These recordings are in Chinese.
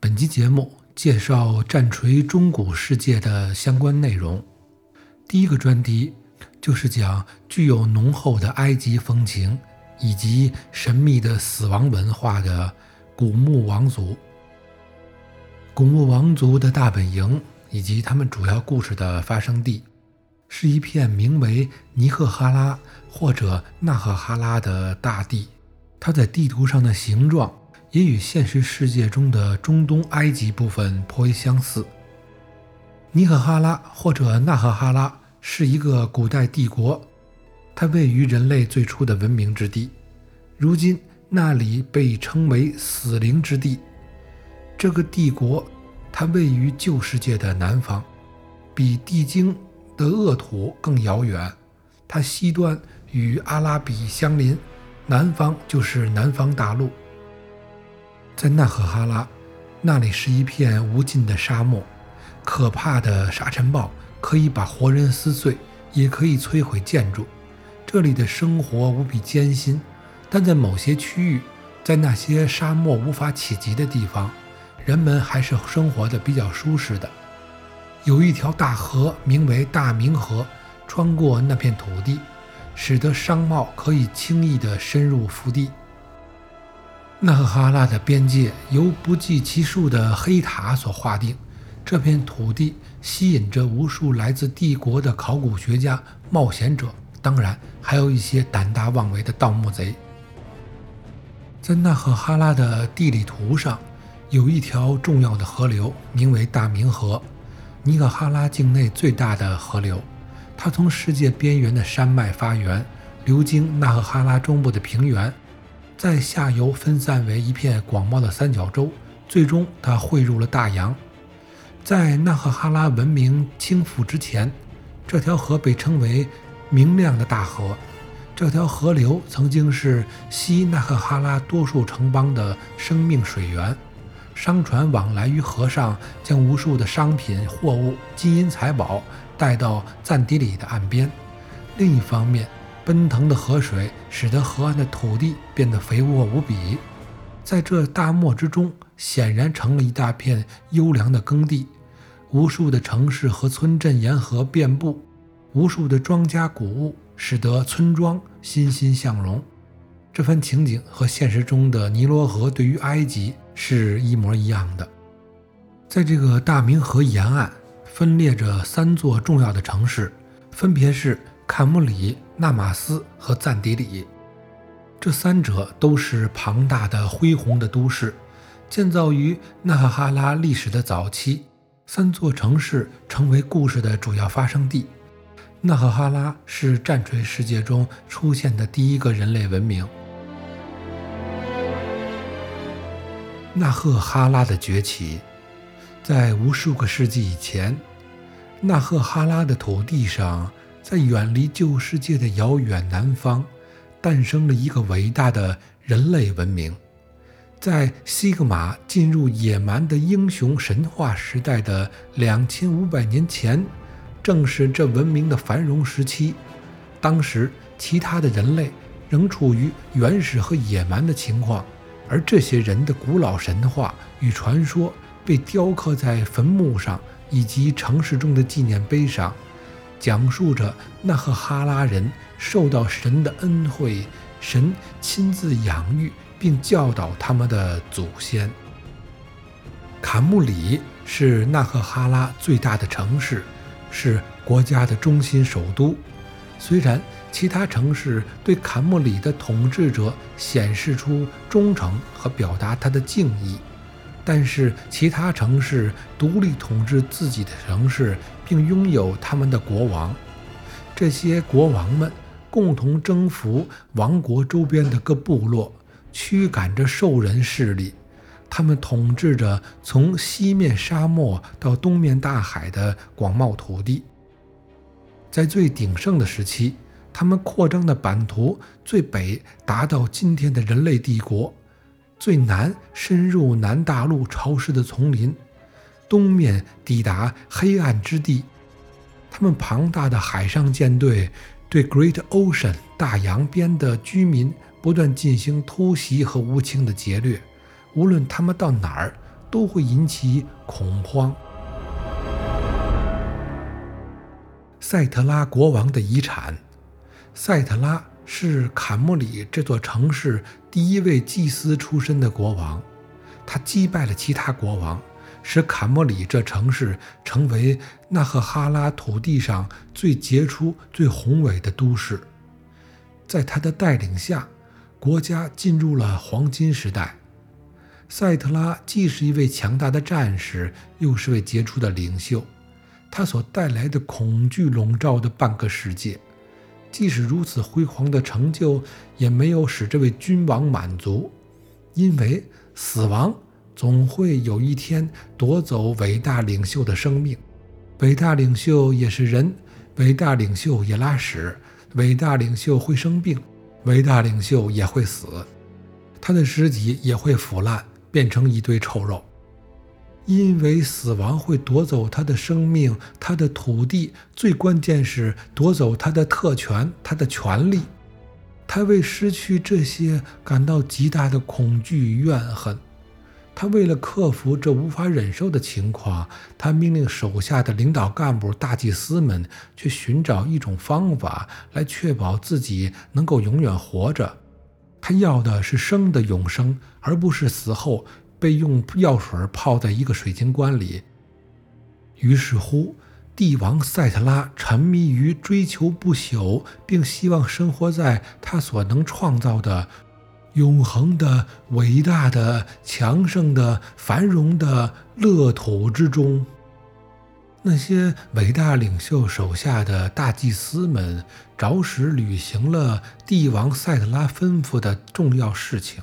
本期节目介绍战锤中古世界的相关内容。第一个专题就是讲具有浓厚的埃及风情以及神秘的死亡文化的古墓王族。古墓王族的大本营以及他们主要故事的发生地，是一片名为尼赫哈拉或者纳赫哈拉的大地。它在地图上的形状。也与现实世界中的中东埃及部分颇为相似。尼赫哈拉或者纳赫哈拉是一个古代帝国，它位于人类最初的文明之地。如今那里被称为死灵之地。这个帝国，它位于旧世界的南方，比地精的恶土更遥远。它西端与阿拉比相邻，南方就是南方大陆。在纳赫哈拉，那里是一片无尽的沙漠，可怕的沙尘暴可以把活人撕碎，也可以摧毁建筑。这里的生活无比艰辛，但在某些区域，在那些沙漠无法企及的地方，人们还是生活的比较舒适的。有一条大河，名为大明河，穿过那片土地，使得商贸可以轻易地深入腹地。纳赫哈拉的边界由不计其数的黑塔所划定。这片土地吸引着无数来自帝国的考古学家、冒险者，当然还有一些胆大妄为的盗墓贼。在纳赫哈拉的地理图上，有一条重要的河流，名为大明河，尼赫哈拉境内最大的河流。它从世界边缘的山脉发源，流经纳赫哈拉中部的平原。在下游分散为一片广袤的三角洲，最终它汇入了大洋。在纳赫哈拉文明倾覆之前，这条河被称为“明亮的大河”。这条河流曾经是西纳赫哈拉多数城邦的生命水源，商船往来于河上，将无数的商品、货物、金银财宝带到赞迪里的岸边。另一方面，奔腾的河水使得河岸的土地变得肥沃无比，在这大漠之中，显然成了一大片优良的耕地。无数的城市和村镇沿河遍布，无数的庄稼谷物使得村庄欣欣向荣。这番情景和现实中的尼罗河对于埃及是一模一样的。在这个大明河沿岸，分列着三座重要的城市，分别是。坎穆里、纳马斯和赞迪里，这三者都是庞大的、恢宏的都市，建造于纳赫哈拉历史的早期。三座城市成为故事的主要发生地。纳赫哈拉是战锤世界中出现的第一个人类文明。纳赫哈拉的崛起，在无数个世纪以前，纳赫哈拉的土地上。在远离旧世界的遥远南方，诞生了一个伟大的人类文明。在西格玛进入野蛮的英雄神话时代的两千五百年前，正是这文明的繁荣时期。当时，其他的人类仍处于原始和野蛮的情况，而这些人的古老神话与传说被雕刻在坟墓上以及城市中的纪念碑上。讲述着纳赫哈拉人受到神的恩惠，神亲自养育并教导他们的祖先。卡穆里是纳赫哈拉最大的城市，是国家的中心首都。虽然其他城市对坎莫里的统治者显示出忠诚和表达他的敬意。但是，其他城市独立统治自己的城市，并拥有他们的国王。这些国王们共同征服王国周边的各部落，驱赶着兽人势力。他们统治着从西面沙漠到东面大海的广袤土地。在最鼎盛的时期，他们扩张的版图最北达到今天的人类帝国。最南深入南大陆潮湿的丛林，东面抵达黑暗之地。他们庞大的海上舰队对 Great Ocean 大洋边的居民不断进行突袭和无情的劫掠，无论他们到哪儿，都会引起恐慌。赛特拉国王的遗产。赛特拉是坎莫里这座城市第一位祭司出身的国王，他击败了其他国王，使坎莫里这城市成为纳赫哈拉土地上最杰出、最宏伟的都市。在他的带领下，国家进入了黄金时代。赛特拉既是一位强大的战士，又是位杰出的领袖。他所带来的恐惧笼罩的半个世界，即使如此辉煌的成就，也没有使这位君王满足，因为死亡总会有一天夺走伟大领袖的生命。伟大领袖也是人，伟大领袖也拉屎，伟大领袖会生病，伟大领袖也会死，他的尸体也会腐烂，变成一堆臭肉。因为死亡会夺走他的生命、他的土地，最关键是夺走他的特权、他的权利。他为失去这些感到极大的恐惧与怨恨。他为了克服这无法忍受的情况，他命令手下的领导干部、大祭司们去寻找一种方法来确保自己能够永远活着。他要的是生的永生，而不是死后。被用药水泡在一个水晶棺里。于是乎，帝王赛特拉沉迷于追求不朽，并希望生活在他所能创造的永恒的、伟大的、强盛的、繁荣的乐土之中。那些伟大领袖手下的大祭司们，着实履行了帝王赛特拉吩咐的重要事情。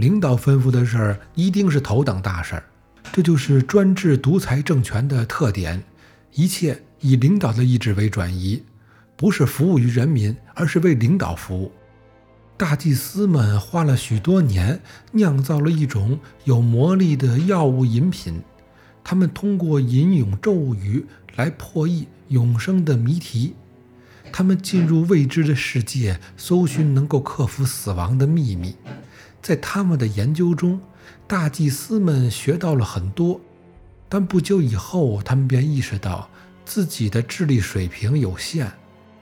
领导吩咐的事儿一定是头等大事儿，这就是专制独裁政权的特点。一切以领导的意志为转移，不是服务于人民，而是为领导服务。大祭司们花了许多年酿造了一种有魔力的药物饮品，他们通过吟咏咒语来破译永生的谜题。他们进入未知的世界，搜寻能够克服死亡的秘密。在他们的研究中，大祭司们学到了很多，但不久以后，他们便意识到自己的智力水平有限，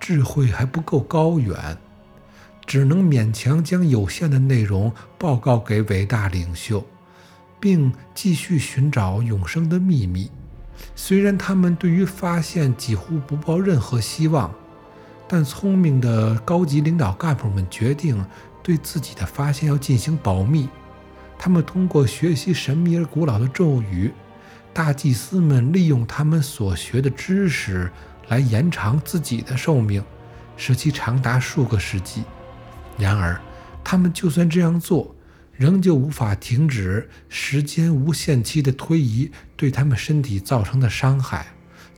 智慧还不够高远，只能勉强将有限的内容报告给伟大领袖，并继续寻找永生的秘密。虽然他们对于发现几乎不抱任何希望，但聪明的高级领导干部们决定。对自己的发现要进行保密。他们通过学习神秘而古老的咒语，大祭司们利用他们所学的知识来延长自己的寿命，使其长达数个世纪。然而，他们就算这样做，仍旧无法停止时间无限期的推移对他们身体造成的伤害。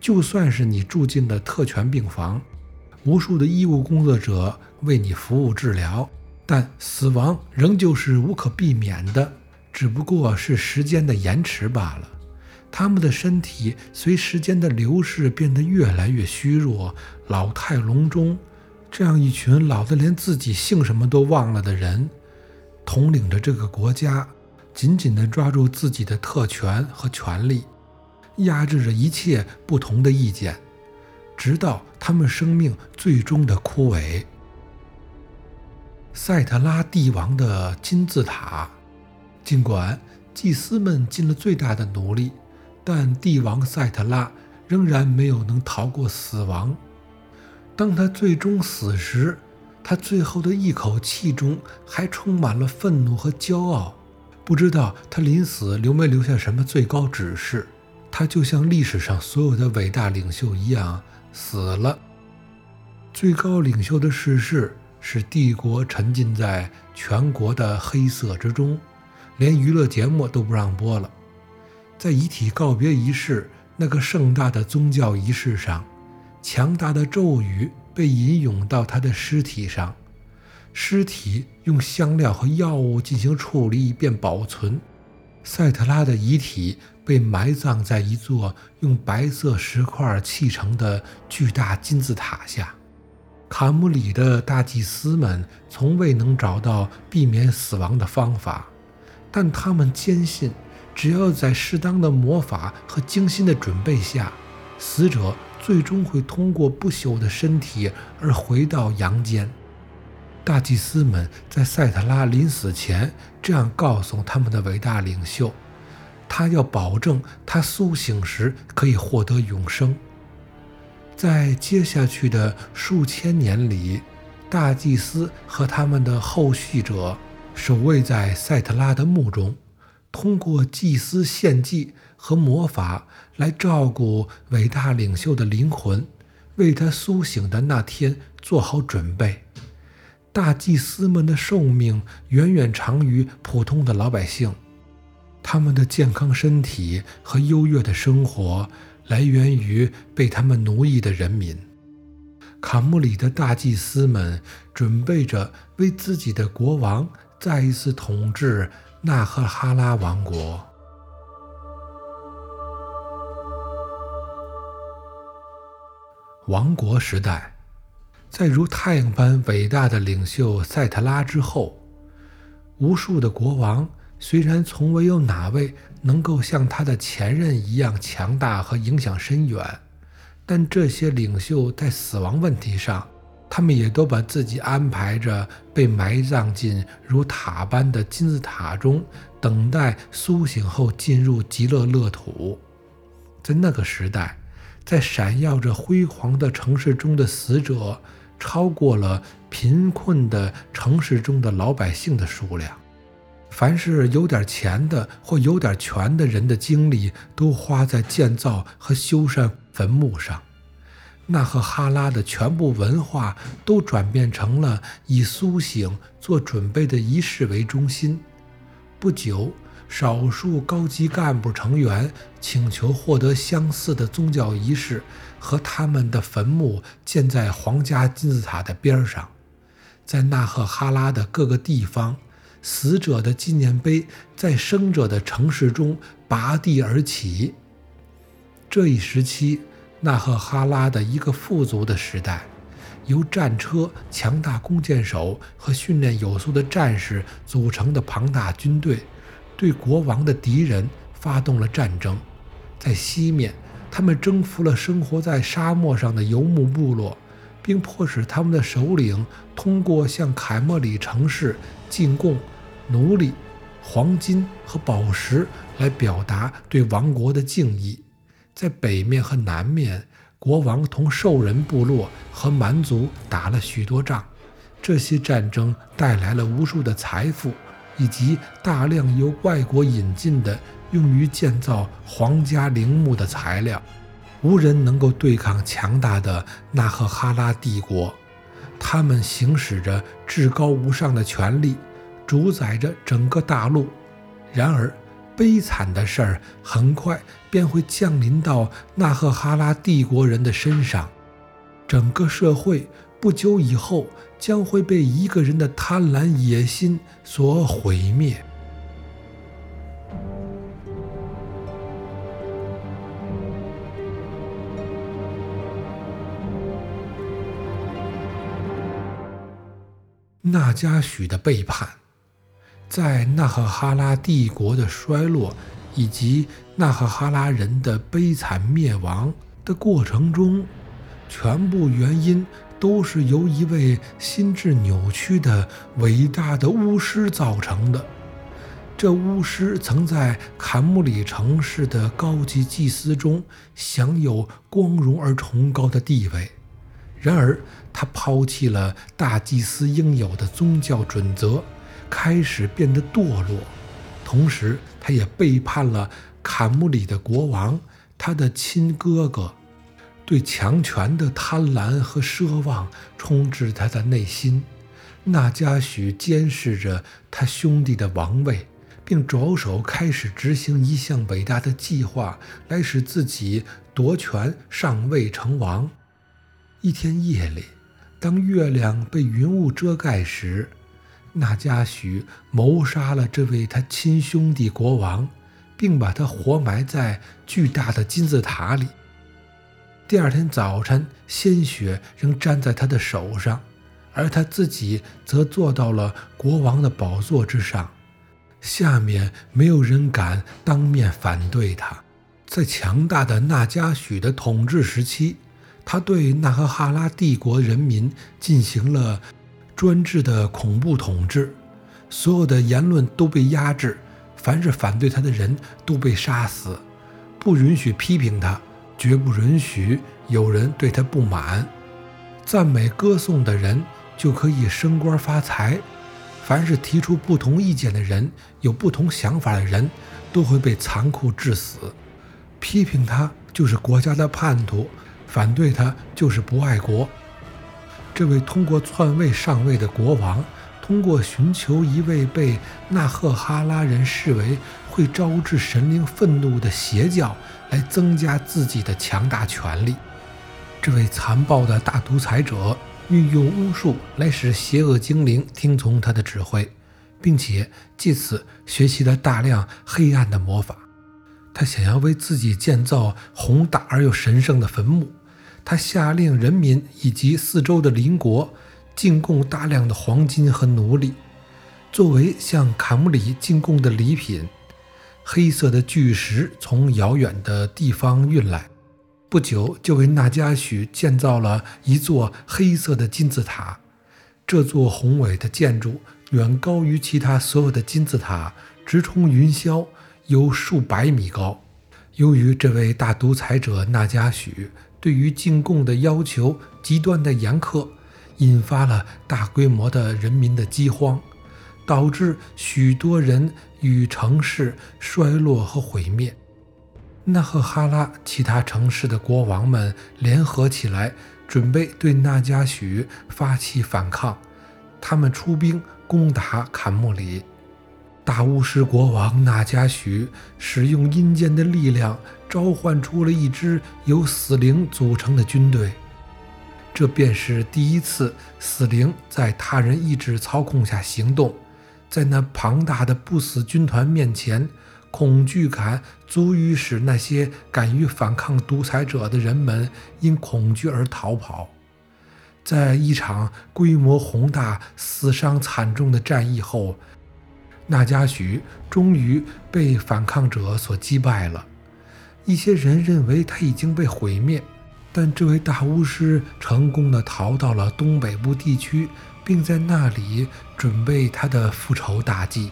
就算是你住进了特权病房，无数的医务工作者为你服务治疗。但死亡仍旧是无可避免的，只不过是时间的延迟罢了。他们的身体随时间的流逝变得越来越虚弱，老态龙钟。这样一群老得连自己姓什么都忘了的人，统领着这个国家，紧紧地抓住自己的特权和权利，压制着一切不同的意见，直到他们生命最终的枯萎。赛特拉帝王的金字塔，尽管祭司们尽了最大的努力，但帝王赛特拉仍然没有能逃过死亡。当他最终死时，他最后的一口气中还充满了愤怒和骄傲。不知道他临死留没留下什么最高指示。他就像历史上所有的伟大领袖一样死了。最高领袖的逝世。使帝国沉浸在全国的黑色之中，连娱乐节目都不让播了。在遗体告别仪式那个盛大的宗教仪式上，强大的咒语被吟咏到他的尸体上，尸体用香料和药物进行处理以便保存。赛特拉的遗体被埋葬在一座用白色石块砌成的巨大金字塔下。卡姆里的大祭司们从未能找到避免死亡的方法，但他们坚信，只要在适当的魔法和精心的准备下，死者最终会通过不朽的身体而回到阳间。大祭司们在赛特拉临死前这样告诉他们的伟大领袖。他要保证他苏醒时可以获得永生。在接下去的数千年里，大祭司和他们的后续者守卫在赛特拉的墓中，通过祭司献祭和魔法来照顾伟大领袖的灵魂，为他苏醒的那天做好准备。大祭司们的寿命远远长于普通的老百姓。他们的健康身体和优越的生活来源于被他们奴役的人民。卡穆里的大祭司们准备着为自己的国王再一次统治纳赫哈拉王国。王国时代，在如太阳般伟大的领袖赛特拉之后，无数的国王。虽然从未有哪位能够像他的前任一样强大和影响深远，但这些领袖在死亡问题上，他们也都把自己安排着被埋葬进如塔般的金字塔中，等待苏醒后进入极乐乐土。在那个时代，在闪耀着辉煌的城市中的死者，超过了贫困的城市中的老百姓的数量。凡是有点钱的或有点权的人的精力都花在建造和修缮坟墓上。纳赫哈拉的全部文化都转变成了以苏醒做准备的仪式为中心。不久，少数高级干部成员请求获得相似的宗教仪式，和他们的坟墓建在皇家金字塔的边上。在纳赫哈拉的各个地方。死者的纪念碑在生者的城市中拔地而起。这一时期，纳赫哈拉的一个富足的时代，由战车、强大弓箭手和训练有素的战士组成的庞大军队，对国王的敌人发动了战争。在西面，他们征服了生活在沙漠上的游牧部落，并迫使他们的首领通过向凯莫里城市进贡。奴隶、黄金和宝石来表达对王国的敬意。在北面和南面，国王同兽人部落和蛮族打了许多仗。这些战争带来了无数的财富，以及大量由外国引进的用于建造皇家陵墓的材料。无人能够对抗强大的纳赫哈拉帝国，他们行使着至高无上的权力。主宰着整个大陆。然而，悲惨的事儿很快便会降临到纳赫哈拉帝国人的身上。整个社会不久以后将会被一个人的贪婪野心所毁灭。纳加许的背叛。在纳赫哈拉帝国的衰落以及纳赫哈拉人的悲惨灭亡的过程中，全部原因都是由一位心智扭曲的伟大的巫师造成的。这巫师曾在坎姆里城市的高级祭司中享有光荣而崇高的地位，然而他抛弃了大祭司应有的宗教准则。开始变得堕落，同时他也背叛了坎姆里的国王，他的亲哥哥。对强权的贪婪和奢望充斥他的内心。纳加许监视着他兄弟的王位，并着手开始执行一项伟大的计划，来使自己夺权上位成王。一天夜里，当月亮被云雾遮盖时，纳加许谋杀了这位他亲兄弟国王，并把他活埋在巨大的金字塔里。第二天早晨，鲜血仍沾在他的手上，而他自己则坐到了国王的宝座之上。下面没有人敢当面反对他。在强大的纳加许的统治时期，他对纳赫哈拉帝国人民进行了专制的恐怖统治，所有的言论都被压制，凡是反对他的人都被杀死，不允许批评他，绝不允许有人对他不满。赞美歌颂的人就可以升官发财，凡是提出不同意见的人、有不同想法的人，都会被残酷致死。批评他就是国家的叛徒，反对他就是不爱国。这位通过篡位上位的国王，通过寻求一位被纳赫哈拉人视为会招致神灵愤怒的邪教，来增加自己的强大权力。这位残暴的大独裁者运用巫术来使邪恶精灵听从他的指挥，并且借此学习了大量黑暗的魔法。他想要为自己建造宏大而又神圣的坟墓，他下令人民以及四周的邻国进贡大量的黄金和奴隶，作为向卡姆里进贡的礼品。黑色的巨石从遥远的地方运来，不久就为纳加许建造了一座黑色的金字塔。这座宏伟的建筑远高于其他所有的金字塔，直冲云霄。有数百米高。由于这位大独裁者纳加许对于进贡的要求极端的严苛，引发了大规模的人民的饥荒，导致许多人与城市衰落和毁灭。纳赫哈拉其他城市的国王们联合起来，准备对纳加许发起反抗。他们出兵攻打坎木里。大巫师国王纳加许使用阴间的力量，召唤出了一支由死灵组成的军队。这便是第一次死灵在他人意志操控下行动。在那庞大的不死军团面前，恐惧感足以使那些敢于反抗独裁者的人们因恐惧而逃跑。在一场规模宏大、死伤惨重的战役后。纳加许终于被反抗者所击败了。一些人认为他已经被毁灭，但这位大巫师成功的逃到了东北部地区，并在那里准备他的复仇大计。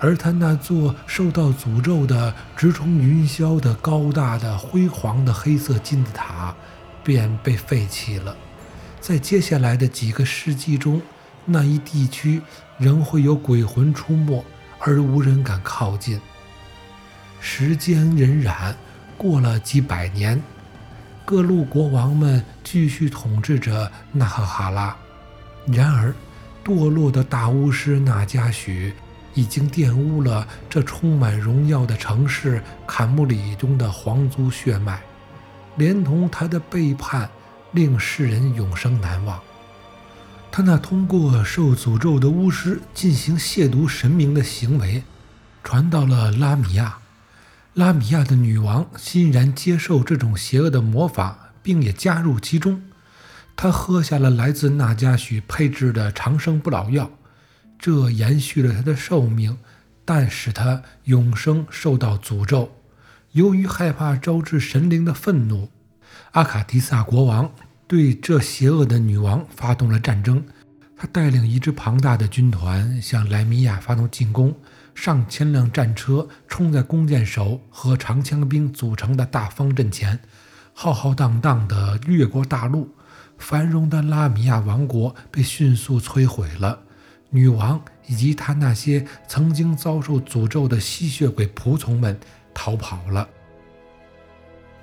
而他那座受到诅咒的直冲云霄的高大的辉煌的黑色金字塔便被废弃了。在接下来的几个世纪中，那一地区。仍会有鬼魂出没，而无人敢靠近。时间荏苒，过了几百年，各路国王们继续统治着纳赫哈拉。然而，堕落的大巫师纳加许已经玷污了这充满荣耀的城市坎穆里中的皇族血脉，连同他的背叛，令世人永生难忘。他那通过受诅咒的巫师进行亵渎神明的行为，传到了拉米亚。拉米亚的女王欣然接受这种邪恶的魔法，并也加入其中。她喝下了来自纳加许配制的长生不老药，这延续了她的寿命，但使她永生受到诅咒。由于害怕招致神灵的愤怒，阿卡迪萨国王。对这邪恶的女王发动了战争，他带领一支庞大的军团向莱米亚发动进攻，上千辆战车冲在弓箭手和长枪兵组成的大方阵前，浩浩荡荡地掠过大陆，繁荣的拉米亚王国被迅速摧毁了，女王以及她那些曾经遭受诅咒的吸血鬼仆从们逃跑了。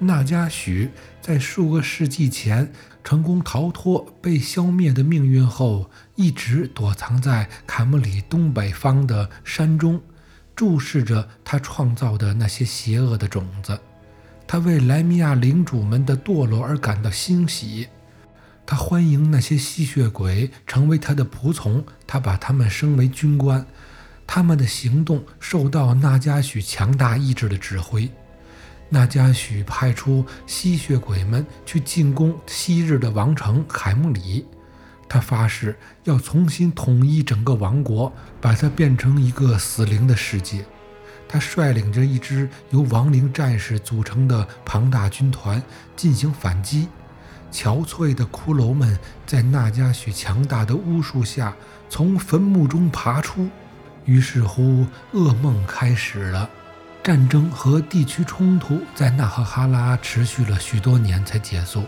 纳加许在数个世纪前成功逃脱被消灭的命运后，一直躲藏在卡姆里东北方的山中，注视着他创造的那些邪恶的种子。他为莱米亚领主们的堕落而感到欣喜。他欢迎那些吸血鬼成为他的仆从，他把他们升为军官。他们的行动受到那加许强大意志的指挥。那加许派出吸血鬼们去进攻昔日的王城海姆里，他发誓要重新统一整个王国，把它变成一个死灵的世界。他率领着一支由亡灵战士组成的庞大军团进行反击。憔悴的骷髅们在那加许强大的巫术下从坟墓中爬出，于是乎噩梦开始了。战争和地区冲突在纳赫哈拉持续了许多年才结束，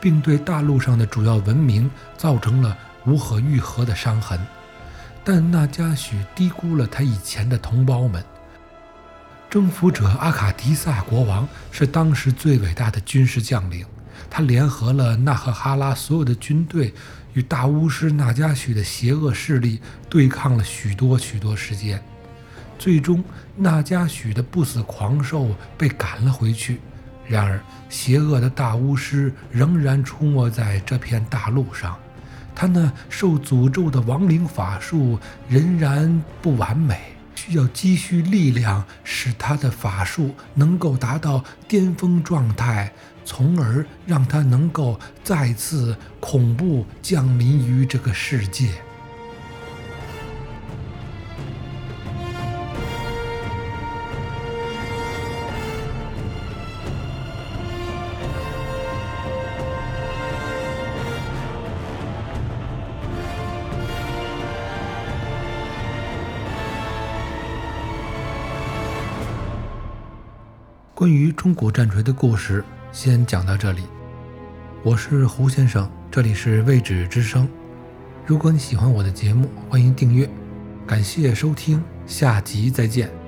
并对大陆上的主要文明造成了无可愈合的伤痕。但那加许低估了他以前的同胞们。征服者阿卡迪萨国王是当时最伟大的军事将领，他联合了纳赫哈拉所有的军队，与大巫师纳加许的邪恶势力对抗了许多许多时间。最终，纳加许的不死狂兽被赶了回去。然而，邪恶的大巫师仍然出没在这片大陆上，他那受诅咒的亡灵法术仍然不完美。需要积蓄力量，使他的法术能够达到巅峰状态，从而让他能够再次恐怖降临于这个世界。关于中古战锤的故事，先讲到这里。我是胡先生，这里是未止之声。如果你喜欢我的节目，欢迎订阅。感谢收听，下集再见。